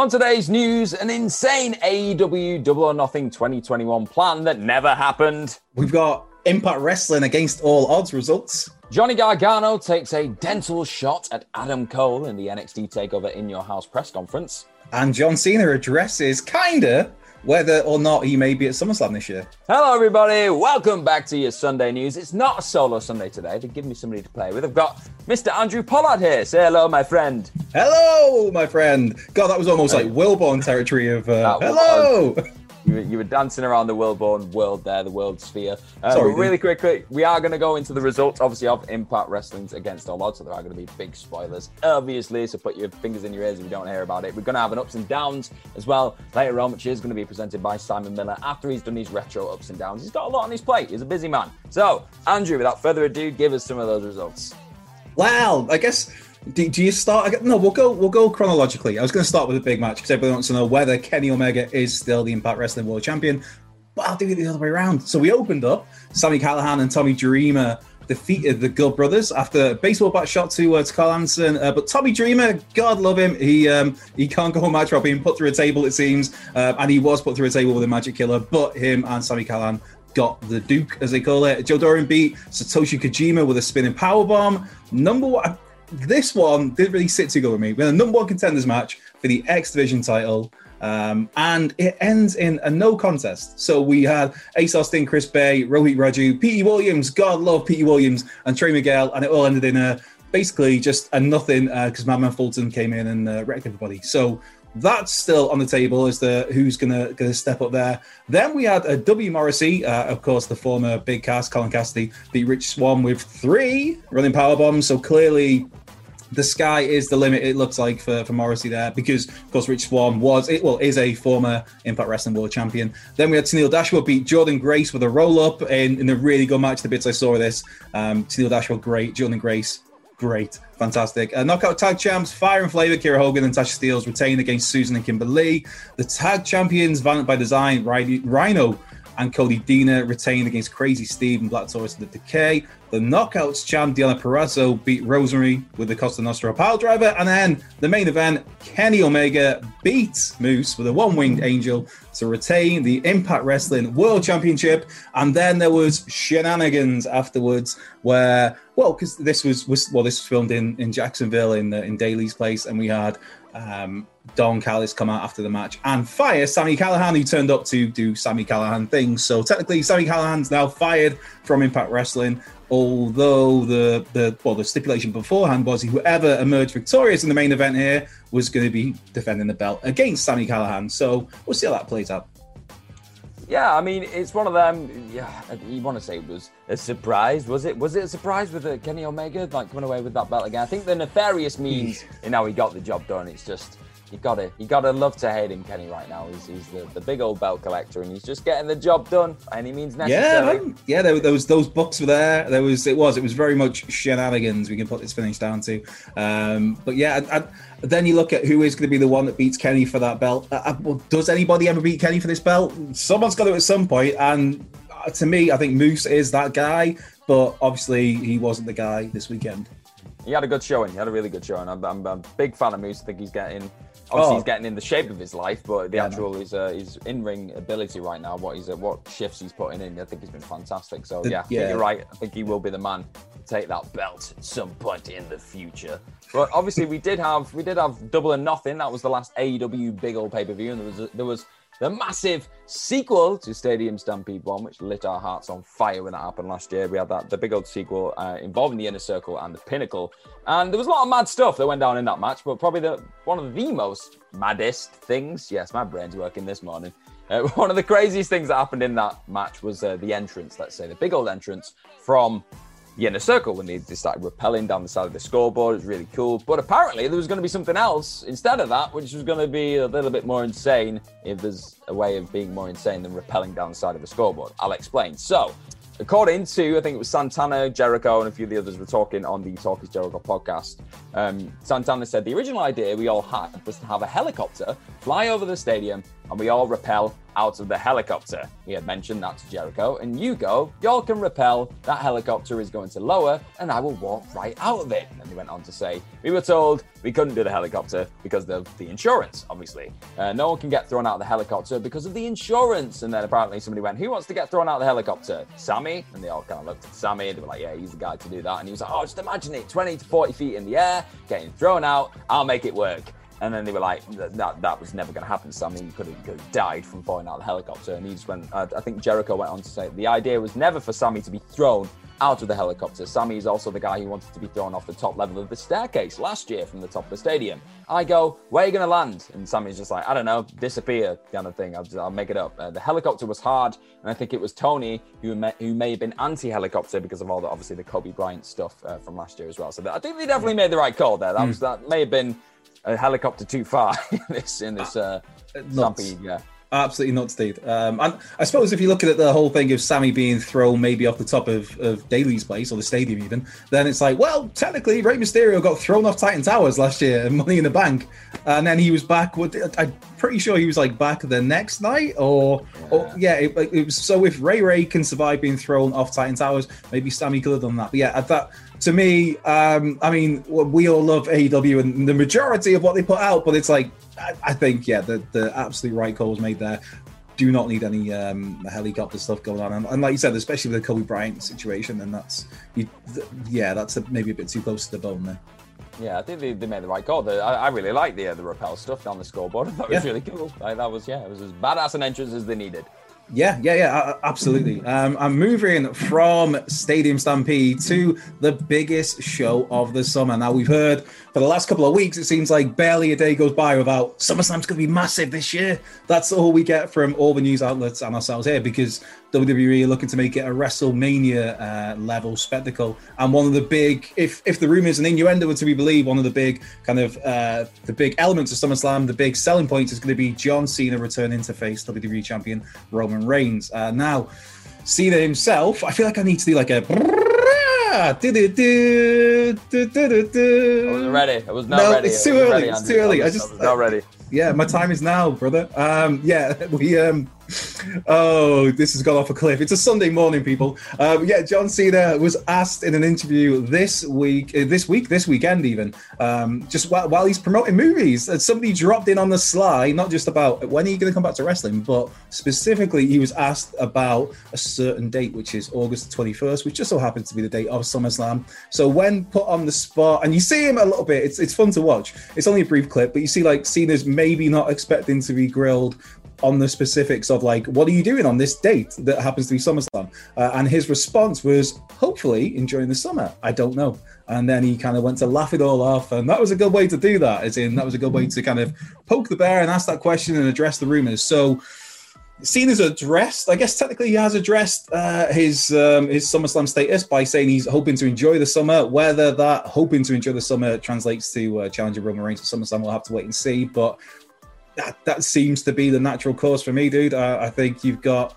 On today's news, an insane AEW Double or Nothing 2021 plan that never happened. We've got Impact Wrestling against all odds results. Johnny Gargano takes a dental shot at Adam Cole in the NXT TakeOver In Your House press conference. And John Cena addresses kinda whether or not he may be at SummerSlam this year. Hello, everybody. Welcome back to your Sunday news. It's not a solo Sunday today. They've given me somebody to play with. I've got Mr. Andrew Pollard here. Say hello, my friend. Hello, my friend. God, that was almost like Wilborn territory of uh, hello. You were, you were dancing around the Wilborn world there, the world sphere. Uh, Sorry, really quickly, we are going to go into the results, obviously, of Impact Wrestling's Against All Odds. So there are going to be big spoilers, obviously. So put your fingers in your ears if you don't hear about it. We're going to have an ups and downs as well later on, which is going to be presented by Simon Miller after he's done his retro ups and downs. He's got a lot on his plate. He's a busy man. So, Andrew, without further ado, give us some of those results. Well, I guess do, do you start? No, we'll go. We'll go chronologically. I was going to start with a big match because everybody wants to know whether Kenny Omega is still the Impact Wrestling World Champion. But I'll do it the other way around. So we opened up. Sami Callihan and Tommy Dreamer defeated the Good Brothers after a baseball bat shot to uh, Karl Anderson. Uh, but Tommy Dreamer, God love him, he um, he can't go match without being put through a table, it seems, uh, and he was put through a table with a Magic Killer. But him and Sami Callihan got the Duke, as they call it. Joe Doering beat Satoshi Kojima with a spinning power bomb. Number one, this one didn't really sit too good with me. We had a number one contenders match for the X Division title. Um, and it ends in a no contest. So we had Ace Austin, Chris Bey, Rohit Raju, Pete Williams, God love Pete Williams, and Trey Miguel, and it all ended in a basically just a nothing because Madman Fulton came in and uh, wrecked everybody. So that's still on the table as the who's gonna gonna step up there. Then we had a W Morrissey, uh, of course, the former Big Cass Colin Cassady beat Rich Swann with three running power bombs. So clearly the sky is the limit. It looks like for, for Morrissey there because of course Rich Swann was it well is a former Impact Wrestling World Champion. Then we had Tenille Dashwood beat Jordynne Grace with a roll up in, in a really good match. The bits I saw of this, um, Tenille Dashwood great, Jordynne Grace great, fantastic. Uh, knockout tag champs Fire and Flavor, Kiera Hogan and Tasha Steelz retained against Susan and Kimberly. The tag champions Violent by Design, Rhino and Cody Deaner retained against Crazy Steve and Black Taurus and the Decay. The Knockouts champ Deonna Purrazzo beat Rosemary with the Costa Nostra pile driver. And then the main event, Kenny Omega beat Moose with a one winged angel to retain the Impact Wrestling World Championship. And then there was shenanigans afterwards where, well, because this was, was, well, this was filmed in, in Jacksonville in, uh, in Daily's place. And we had um, Don Callis come out after the match and fire Sami Callihan, who turned up to do Sami Callihan things. So technically, Sami Callihan's now fired from Impact Wrestling. Although the the well, the stipulation beforehand was whoever emerged victorious in the main event here was going to be defending the belt against Sami Callihan. So we'll see how that plays out. Yeah, I mean, it's one of them. Yeah, you want to say it was a surprise? Was it? Was it a surprise with uh, Kenny Omega like coming away with that belt again? I think the nefarious means in how he got the job done. It's just you gotta you gotta love to hate him, Kenny. Right now, he's, he's the, the big old belt collector, and he's just getting the job done any means Yeah, necessary. man. yeah. There, was those books were there. There was it was it was very much shenanigans. We can put this finish down to. Um, but yeah, and, and then you look at who is going to be the one that beats Kenny for that belt. Uh, uh, well, does anybody ever beat Kenny for this belt? Someone's got to at some point, and uh, to me, I think Moose is that guy. But obviously, he wasn't the guy this weekend. He had a good showing. He had a really good showing. I'm, I'm, I'm a big fan of Moose. I think he's getting. Obviously, Oh. he's getting in the shape of his life, but the Yeah, actual his uh, his in ring ability right now, what he's uh, what shifts he's putting in, I think he's been fantastic. So The- yeah, I think yeah. you're right. I think he will be the man to take that belt at some point in the future. But obviously, we did have we did have double or nothing. That was the last AEW big old pay per view, and there was there was the massive sequel to Stadium Stampede 1, which lit our hearts on fire when that happened last year. We had that the big old sequel uh, involving the Inner Circle and the Pinnacle. And there was a lot of mad stuff that went down in that match, but probably the one of the most maddest things, yes, my brain's working this morning. Uh, one of the craziest things that happened in that match was uh, the entrance, let's say, the big old entrance from inner circle when they, they started rappelling down the side of the scoreboard. It was really cool. But apparently, there was going to be something else instead of that, which was going to be a little bit more insane if there's a way of being more insane than rappelling down the side of the scoreboard. I'll explain. So, according to I think it was Santana, Jericho, and a few of the others were talking on the Talk is Jericho podcast. Um, Santana said the original idea we all had was to have a helicopter fly over the stadium and we all rappel out of the helicopter. He had mentioned that to Jericho, and you go, y'all can rappel, that helicopter is going to lower, and I will walk right out of it. And he went on to say, We were told we couldn't do the helicopter because of the insurance, obviously. Uh, no one can get thrown out of the helicopter because of the insurance. And then apparently somebody went, Who wants to get thrown out of the helicopter? Sammy? And they all kind of looked at Sammy, they were like, Yeah, he's the guy to do that. And he was like, Oh, just imagine it 20 to 40 feet in the air, getting thrown out, I'll make it work. And then they were like, that, that was never going to happen. So, I mean, you could have, died from falling out of the helicopter. And he just went, uh, I think Jericho went on to say the idea was never for Sammy to be thrown out of the helicopter. Sammy is also the guy who wanted to be thrown off the top level of the staircase last year from the top of the stadium. I go, where are you going to land? And Sammy's just like, I don't know, disappear kind of thing. I'll, just, I'll make it up. Uh, the helicopter was hard. And I think it was Tony who may, who may have been anti helicopter because of all the, obviously, the Kobe Bryant stuff uh, from last year as well. So I think they definitely made the right call there. That, mm. was, that may have been a helicopter too far in this in this uh, stampede. Yeah. Absolutely not, Steve. Um, and I suppose if you look at the whole thing of Sammy being thrown maybe off the top of, of Daily's place or the stadium even, then it's like, well, technically Rey Mysterio got thrown off Titan Towers last year Money in the Bank, and then he was back. With, I'm pretty sure he was like back the next night, or yeah, or, yeah it, it, was. So if Ray Ray can survive being thrown off Titan Towers, maybe Sammy could have done that. But yeah, at that to me, um, I mean, we all love AEW and the majority of what they put out, but it's like, I, I think, yeah, the, the absolute right call was made there. Do not need any um, helicopter stuff going on, and, and, like you said, especially with the Kobe Bryant situation, and that's, you, th- yeah, that's a, maybe a bit too close to the bone there. Yeah, I think they, they made the right call. The, I, I, really like the uh, the rappel stuff down the scoreboard. That was yeah. really cool. Like, that was yeah, it was as badass an entrance as they needed. Yeah, yeah, yeah, absolutely. Um, I'm moving from Stadium Stampede to the biggest show of the summer. Now, we've heard for the last couple of weeks, it seems like barely a day goes by without SummerSlam's going to be massive this year. That's all we get from all the news outlets and ourselves here because WWE are looking to make it a WrestleMania uh, level spectacle. And one of the big, if if the rumors and innuendo were to be believed, one of the big kind of uh, the big elements of SummerSlam, the big selling point is going to be John Cena returning to face WWE champion Roman Reigns. Uh, now, Cena himself, I feel like I need to do like a. I wasn't ready. I was not no, ready. It's too early. Ready, it's too early. I, just I not ready. Yeah, my time is now, brother. Um, yeah, we um oh, this has gone off a cliff. It's a Sunday morning, people. Um, yeah, John Cena was asked in an interview this week, uh, this week, this weekend, even, um, just while, while he's promoting movies. Somebody dropped in on the sly, not just about when are you going to come back to wrestling, but specifically, he was asked about a certain date, which is August 21st, which just so happens to be the date of SummerSlam. So when put on the spot, and you see him a little bit, it's it's fun to watch. It's only a brief clip, but you see like Cena's maybe not expecting to be grilled on the specifics of like, what are you doing on this date that happens to be SummerSlam? Uh, and his response was, hopefully enjoying the summer. I don't know. And then he kind of went to laugh it all off. And that was a good way to do that, as in, that was a good way to kind of poke the bear and ask that question and address the rumors. So, seen as addressed, I guess technically he has addressed uh, his um, his SummerSlam status by saying he's hoping to enjoy the summer. Whether that hoping to enjoy the summer translates to uh, challenging Roman Reigns at SummerSlam, we'll have to wait and see. But that, that seems to be the natural course for me, dude. I, I think you've got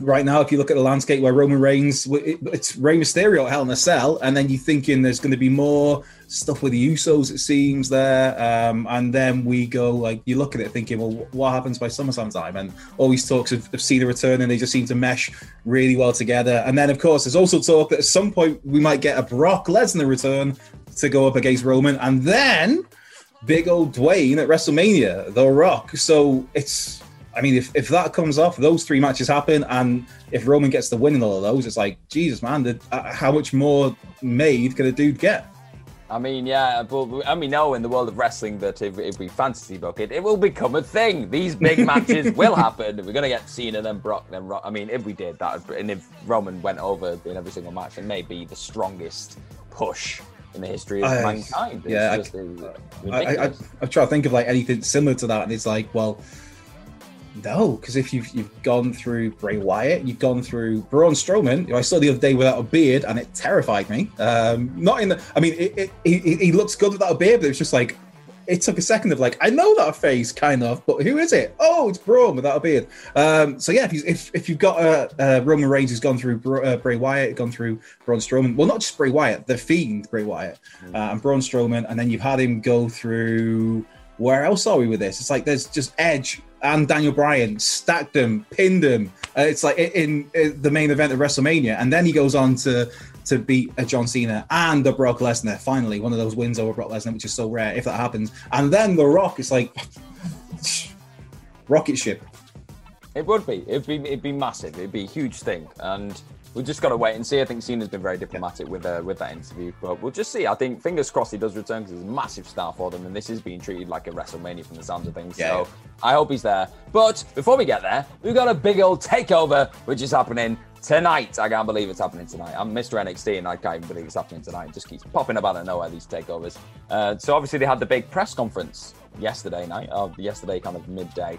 right now, if you look at the landscape where Roman Reigns, it's Rey Mysterio at Hell in a Cell, and then you're thinking there's going to be more stuff with the Usos, it seems there, um, and then we go like you look at it thinking, well, what happens by SummerSlam time? And all these talks of, of Cena and they just seem to mesh really well together. And then of course, there's also talk that at some point we might get a Brock Lesnar return to go up against Roman, and then big old Dwayne at WrestleMania, The Rock. So it's, I mean, if, if that comes off, those three matches happen, and if Roman gets the win in all of those, it's like, Jesus, man, the, uh, how much more made can a dude get? I mean, yeah, but and we know in the world of wrestling that if, if we fantasy book it, it will become a thing. These big matches will happen. We're gonna get Cena, then Brock, then Ro- I mean, if we did that, and if Roman went over in every single match, it may be the strongest push in the history of I- mankind. It's yeah, I- just, uh, I, I, ridiculous. I'm trying to think of like anything similar to that, and it's like, well, no, because if you've you've gone through Bray Wyatt, you've gone through Braun Strowman, who I saw the other day without a beard, and it terrified me. Um, not in the, I mean, it, it, he, he looks good without a beard, but it was just like, it took a second of like, I know that face kind of, but who is it? Oh, it's Braun without a beard. Um, so yeah, if, you, if if you've got uh, uh, Roman Reigns who's gone through Bra- uh, Bray Wyatt, gone through Braun Strowman, well, not just Bray Wyatt, the Fiend Bray Wyatt, uh, and Braun Strowman, and then you've had him go through. Where else are we with this? It's like there's just Edge and Daniel Bryan stacked them, pinned them. Uh, it's like in, in the main event of WrestleMania, and then he goes on to to beat a John Cena and a Brock Lesnar. Finally, one of those wins over Brock Lesnar, which is so rare if that happens. And then The Rock is like rocket ship. It would be. It'd be. It'd be massive. It'd be a huge thing, and we've just got to wait and see. I think Cena's been very diplomatic with uh, with that interview, but we'll just see. I think fingers crossed he does return because he's a massive star for them, and this is being treated like a WrestleMania from the sounds of things. Yeah, so yeah. I hope he's there. But before we get there, we've got a big old takeover which is happening tonight. I can't believe it's happening tonight. I'm Mr. NXT, and I can't even believe it's happening tonight. It just keeps popping up out of nowhere these takeovers. Uh, so obviously they had the big press conference yesterday night, or yesterday kind of midday.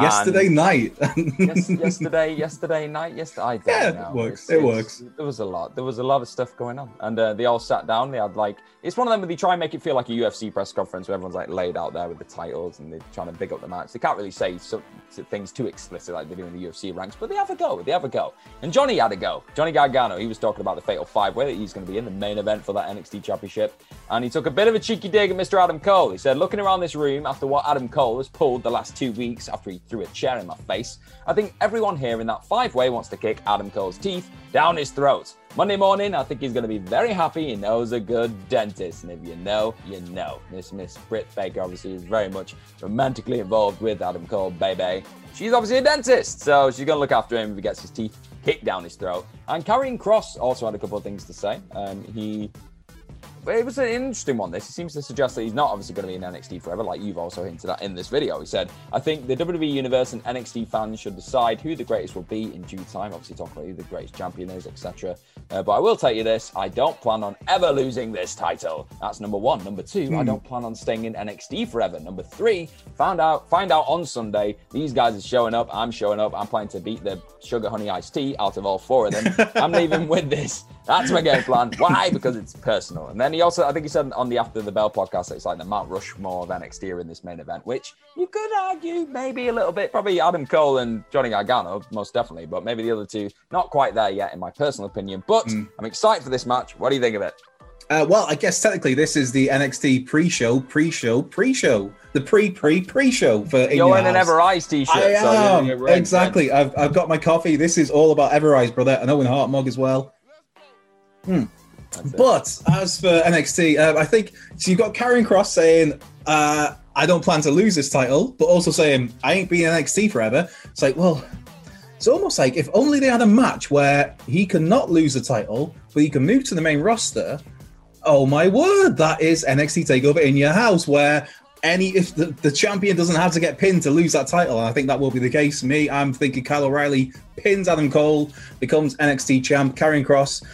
Yesterday And- night. yes, yesterday, yesterday night, yesterday. I don't Yeah, know. it works, It's- it it's- works. There was a lot. There was a lot of stuff going on, and uh, they all sat down. They had like it's one of them where they try and make it feel like a UFC press conference where everyone's like laid out there with the titles and they're trying to big up the match. They can't really say some, things too explicit like they do in the UFC ranks, but they have a go. They have a go. And Johnny had a go. Johnny Gargano. He was talking about the Fatal Five Way that he's going to be in the main event for that NXT Championship, and he took a bit of a cheeky dig at Mr. Adam Cole. He said, looking around this room after what Adam Cole has pulled the last two weeks after he threw a chair in my face, I think everyone here in that five way wants to kick Adam Cole's teeth down his throat. Monday morning, I think he's going to be very happy. He knows a good dentist. And if you know, you know. Miss Miss Britt Baker obviously is very much romantically involved with Adam Cole, baby. She's obviously a dentist, so she's going to look after him if he gets his teeth kicked down his throat. And Karrion Kross also had a couple of things to say. Um, he it was an interesting one. This he seems to suggest that he's not obviously going to be in NXT forever, like you've also hinted at in this video. He said, "I think the WWE universe and NXT fans should decide who the greatest will be in due time. Obviously, talk about who the greatest champion is, etc. Uh, but I will tell you this: I don't plan on ever losing this title. That's number one. Number two, I don't plan on staying in NXT forever. Number three, found out find out on Sunday. These guys are showing up. I'm showing up. I'm planning to beat the sugar honey iced tea out of all four of them. I'm leaving with this. That's my game plan. Why? Because it's personal. And then he also, I think he said on the After the Bell podcast that it's like the Mount Rushmore of NXT are in this main event, which you could argue maybe a little bit. Probably Adam Cole and Johnny Gargano, most definitely, but maybe the other two not quite there yet, in my personal opinion. But I'm excited for this match. What do you think of it? Uh, well, I guess technically this is the NXT pre-show, pre-show, pre-show, the pre-pre-pre-show for in You're Your in an House. Ever Eyes t-shirt. I so am doing it right. exactly. I've, I've got my coffee. This is all about Everrise, brother. An Owen Hart mug as well. It. But as for NXT, uh, I think so. You've got Karrion Kross saying, uh, "I don't plan to lose this title," but also saying, "I ain't being NXT forever." It's like, well, it's almost like if only they had a match where he can not lose the title, but he can move to the main roster. Oh my word, that is NXT Takeover in your house, where any if the, the champion doesn't have to get pinned to lose that title, and I think that will be the case. Me, I'm thinking Kyle O'Reilly pins Adam Cole, becomes NXT champ. Karrion Kross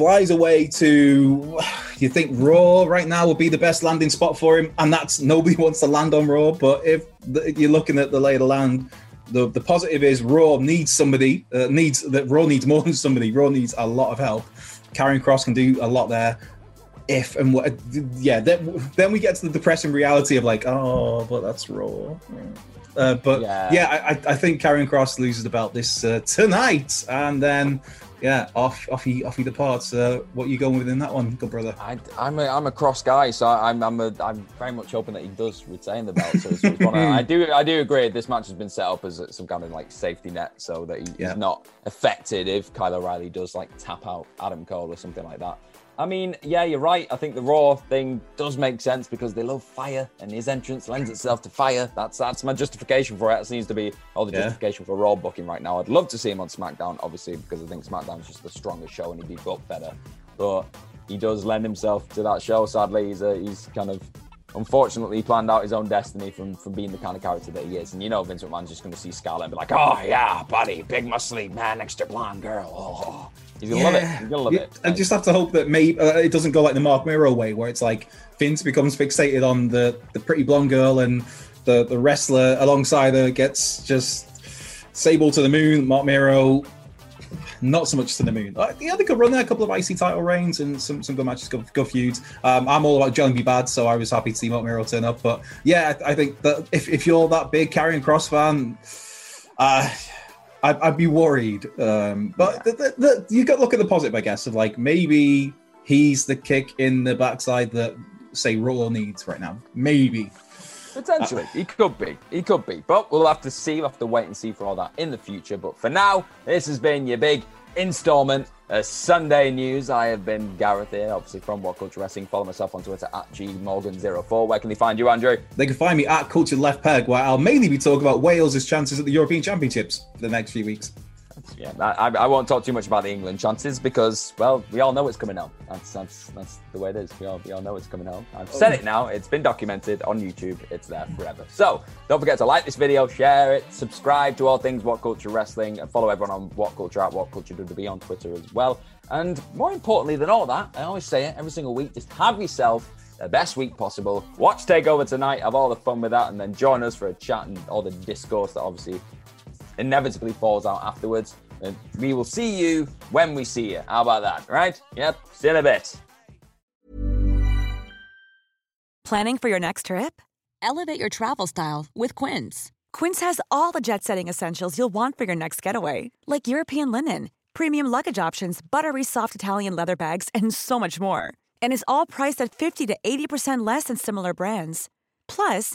flies away to you think Raw right now would be the best landing spot for him, and that's nobody wants to land on Raw. But if the, you're looking at the lay of the land, the the positive is Raw needs somebody uh, needs that Raw needs more than somebody. Raw needs a lot of help. Karrion Kross can do a lot there. If and what, yeah, then, then we get to the depressing reality of like, oh, but that's Raw. Uh, but Yeah. yeah, I, I- think Karrion Kross loses the belt this uh, tonight, and then yeah, off off he off he departs. Uh, what you going with in that one, good brother? I, I'm a I'm a cross guy, so I'm I'm a, I'm very much hoping that he does retain the belt. So it's, it's one of, I do I do agree. This match has been set up as some kind of like safety net, so that he, Yeah. he's not affected if Kyle O'Reilly does like tap out Adam Cole or something like that. I mean, yeah, you're right. I think the Raw thing does make sense because they love fire, and his entrance lends itself to fire. That's that's my justification for it. That seems to be all the Yeah. justification for Raw booking right now. I'd love to see him on SmackDown, obviously, because I think SmackDown's just the strongest show and he'd be booked better. But he does lend himself to that show. Sadly, he's a, he's kind of unfortunately planned out his own destiny from from being the kind of character that he is. And you know, Vince McMahon's just going to see Scarlett and be like, "Oh yeah, buddy, big muscly man next to blonde girl." Oh, oh, oh. He's gonna love it. He's gonna love it. I just have to hope that maybe uh, it doesn't go like the Marc Mero way, where it's like Vince becomes fixated on the the pretty blonde girl, and the the wrestler alongside her gets just Sable to the moon. Marc Mero, not so much to the moon. Uh, yeah, they could run there a couple of icy title reigns and some some good matches, good, good feuds. Um, I'm all about John be bad, so I was happy to see Marc Mero turn up. But yeah, I, I think that if if you're that big Karrion Kross fan. Uh, I'd, I'd be worried. Um, but the, the, the, you got to look at the positive, I guess, of like maybe he's the kick in the backside that, say, Raw needs right now. Maybe. Potentially, he could be. He could be. But we'll have to see. We'll have to wait and see for all that in the future. But for now, this has been your big installment of Sunday news. I have been Gareth here, obviously from What Culture Wrestling. Follow myself on Twitter at gmorgan04. Where can they find you, Andrew? They can find me at Culture Left Peg, where I'll mainly be talking about Wales' chances at the European Championships for the next few weeks. Yeah, I, I won't talk too much about the England chances because, well, we all know it's coming home. That's that's that's the way it is. We all we all know it's coming home. I've said it now. It's been documented on YouTube. It's there forever. So don't forget to like this video, share it, subscribe to all things What Culture Wrestling, and follow everyone on What Culture at What Culture WWE on Twitter as well. And more importantly than all that, I always say it every single week: just have yourself the best week possible. Watch Takeover tonight, have all the fun with that, and then join us for a chat and all the discourse that obviously inevitably falls out afterwards. And we will see you when we see you. How about that, right? Yep, see you in a bit. Planning for your next trip? Elevate your travel style with Quince. Quince has all the jet setting essentials you'll want for your next getaway, like European linen, premium luggage options, buttery soft Italian leather bags, and so much more. And is all priced at 50 to 80% less than similar brands. Plus,